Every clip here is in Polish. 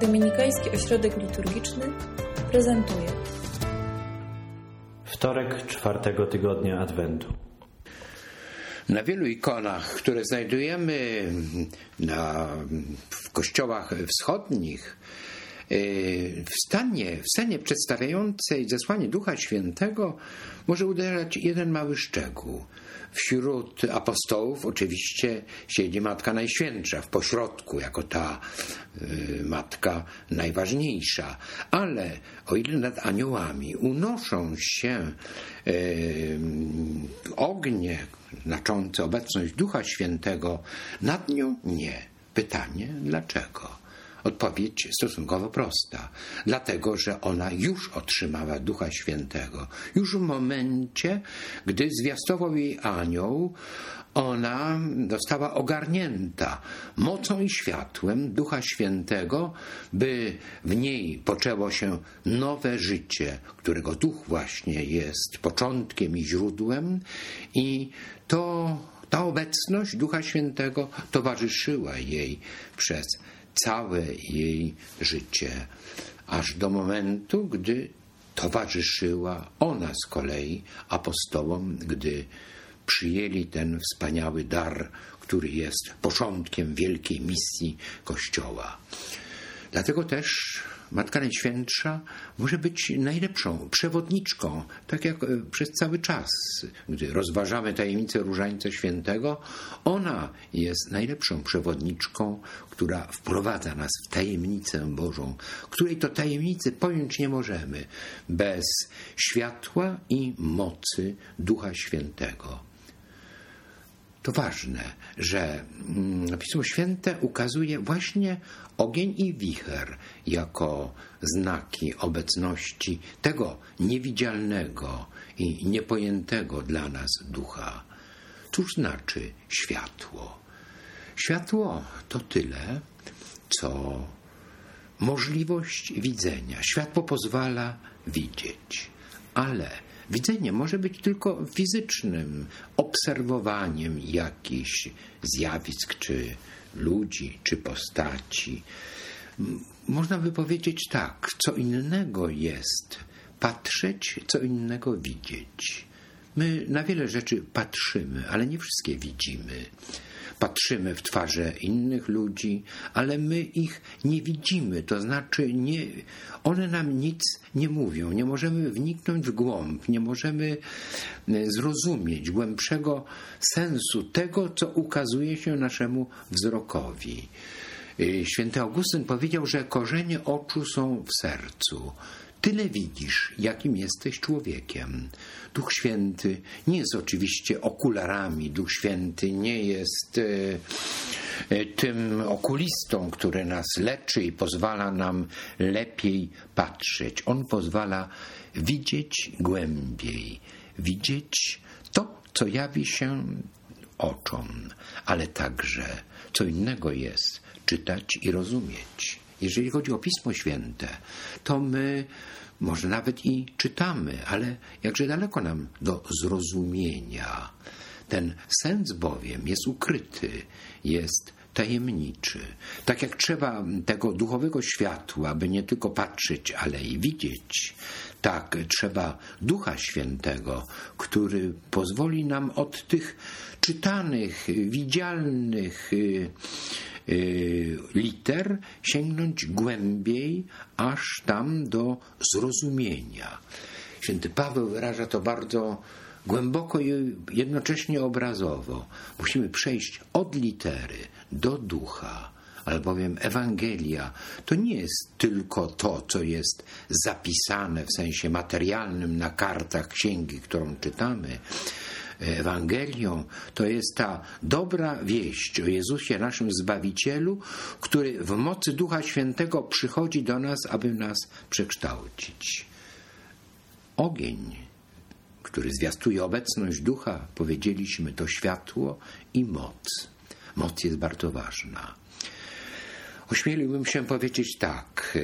Dominikański Ośrodek Liturgiczny prezentuje Wtorek czwartego tygodnia Adwentu. Na wielu ikonach, które znajdujemy na, w kościołach wschodnich, w stanie, w scenie przedstawiającej zesłanie Ducha Świętego może uderzać jeden mały szczegół. Wśród apostołów oczywiście siedzi Matka Najświętsza, w pośrodku, jako ta y, Matka najważniejsza. Ale o ile nad aniołami unoszą się y, ognie znaczące obecność Ducha Świętego, nad nią nie. Pytanie dlaczego? Odpowiedź stosunkowo prosta. Dlatego, że ona już otrzymała Ducha Świętego. Już w momencie, gdy zwiastował jej anioł, ona została ogarnięta mocą i światłem Ducha Świętego, by w niej poczęło się nowe życie, którego Duch właśnie jest początkiem i źródłem, i to ta obecność Ducha Świętego towarzyszyła jej przez całe jej życie, aż do momentu, gdy towarzyszyła ona z kolei apostołom, gdy przyjęli ten wspaniały dar, który jest początkiem wielkiej misji Kościoła. Dlatego też Matka Najświętsza może być najlepszą przewodniczką, tak jak e, przez cały czas, gdy rozważamy tajemnicę Różańca Świętego, ona jest najlepszą przewodniczką, która wprowadza nas w tajemnicę Bożą, której to tajemnicy pojąć nie możemy bez światła i mocy Ducha Świętego. To ważne, że mm, Pismo Święte ukazuje właśnie ogień i wicher jako znaki obecności tego niewidzialnego i niepojętego dla nas ducha. Cóż znaczy światło? Światło to tyle, co możliwość widzenia. Światło pozwala widzieć, ale Widzenie może być tylko fizycznym obserwowaniem jakichś zjawisk, czy ludzi, czy postaci. Można by powiedzieć tak, co innego jest patrzeć, co innego widzieć. My na wiele rzeczy patrzymy, ale nie wszystkie widzimy patrzymy w twarze innych ludzi, ale my ich nie widzimy, to znaczy nie, one nam nic nie mówią, nie możemy wniknąć w głąb, nie możemy e, zrozumieć głębszego sensu tego, co ukazuje się naszemu wzrokowi. E, święty Augustyn powiedział, że korzenie oczu są w sercu. Tyle widzisz, jakim jesteś człowiekiem. Duch Święty nie jest oczywiście okularami, Duch Święty nie jest e, e, tym okulistą, który nas leczy i pozwala nam lepiej patrzeć. On pozwala widzieć głębiej, widzieć to, co jawi się oczom, ale także co innego jest czytać i rozumieć. Jeżeli chodzi o Pismo Święte, to my może nawet i czytamy, ale jakże daleko nam do zrozumienia. Ten sens bowiem jest ukryty, jest tajemniczy. Tak jak trzeba tego duchowego światła, by nie tylko patrzeć, ale i widzieć, tak trzeba Ducha Świętego, który pozwoli nam od tych czytanych, widzialnych, Y, liter sięgnąć głębiej, aż tam do zrozumienia. Święty Paweł wyraża to bardzo głęboko i jednocześnie obrazowo. Musimy przejść od litery do ducha, albowiem Ewangelia to nie jest tylko to, co jest zapisane w sensie materialnym na kartach księgi, którą czytamy, Ewangelią, to jest ta dobra wieść o Jezusie, naszym Zbawicielu, który w mocy Ducha Świętego przychodzi do nas, aby nas przekształcić. Ogień, który zwiastuje obecność Ducha, powiedzieliśmy, to światło i moc. Moc jest bardzo ważna. Ośmieliłbym się powiedzieć tak.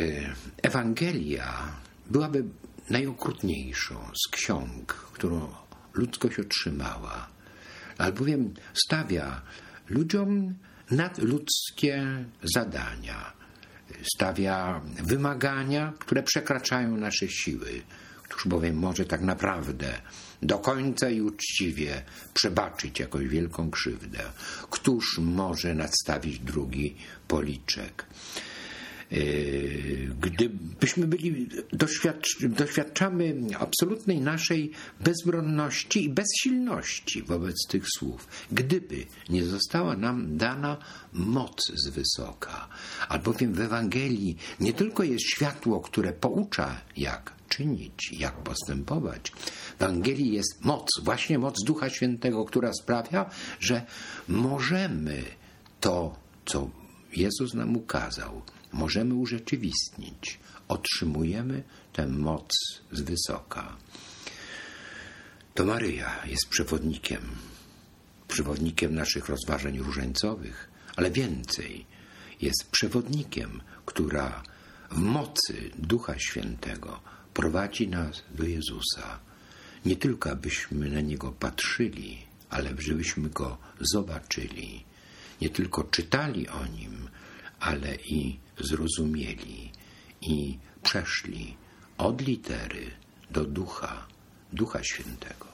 Ewangelia byłaby najokrutniejszą z ksiąg, którą ludzkość otrzymała, albowiem stawia ludziom nadludzkie zadania. stawia wymagania, które przekraczają nasze siły. Któż bowiem może tak naprawdę do końca i uczciwie przebaczyć jakąś wielką krzywdę? Któż może nadstawić drugi policzek? Yy, gdybyśmy byli, doświadcz, doświadczamy absolutnej naszej bezbronności i bezsilności wobec tych słów. Gdyby nie została nam dana moc z wysoka, albowiem w Ewangelii nie tylko jest światło, które poucza, jak czynić, jak postępować. W Ewangelii jest moc, właśnie moc Ducha Świętego, która sprawia, że możemy to, co Jezus nam ukazał, możemy urzeczywistnić. Otrzymujemy tę moc z wysoka. To Maryja jest przewodnikiem, przewodnikiem naszych rozważań różańcowych, ale więcej, jest przewodnikiem, która w mocy Ducha Świętego prowadzi nas do Jezusa. Nie tylko abyśmy na Niego patrzyli, ale żebyśmy Go zobaczyli. Nie tylko czytali o Nim, ale i zrozumieli i przeszli od litery do ducha, Ducha Świętego.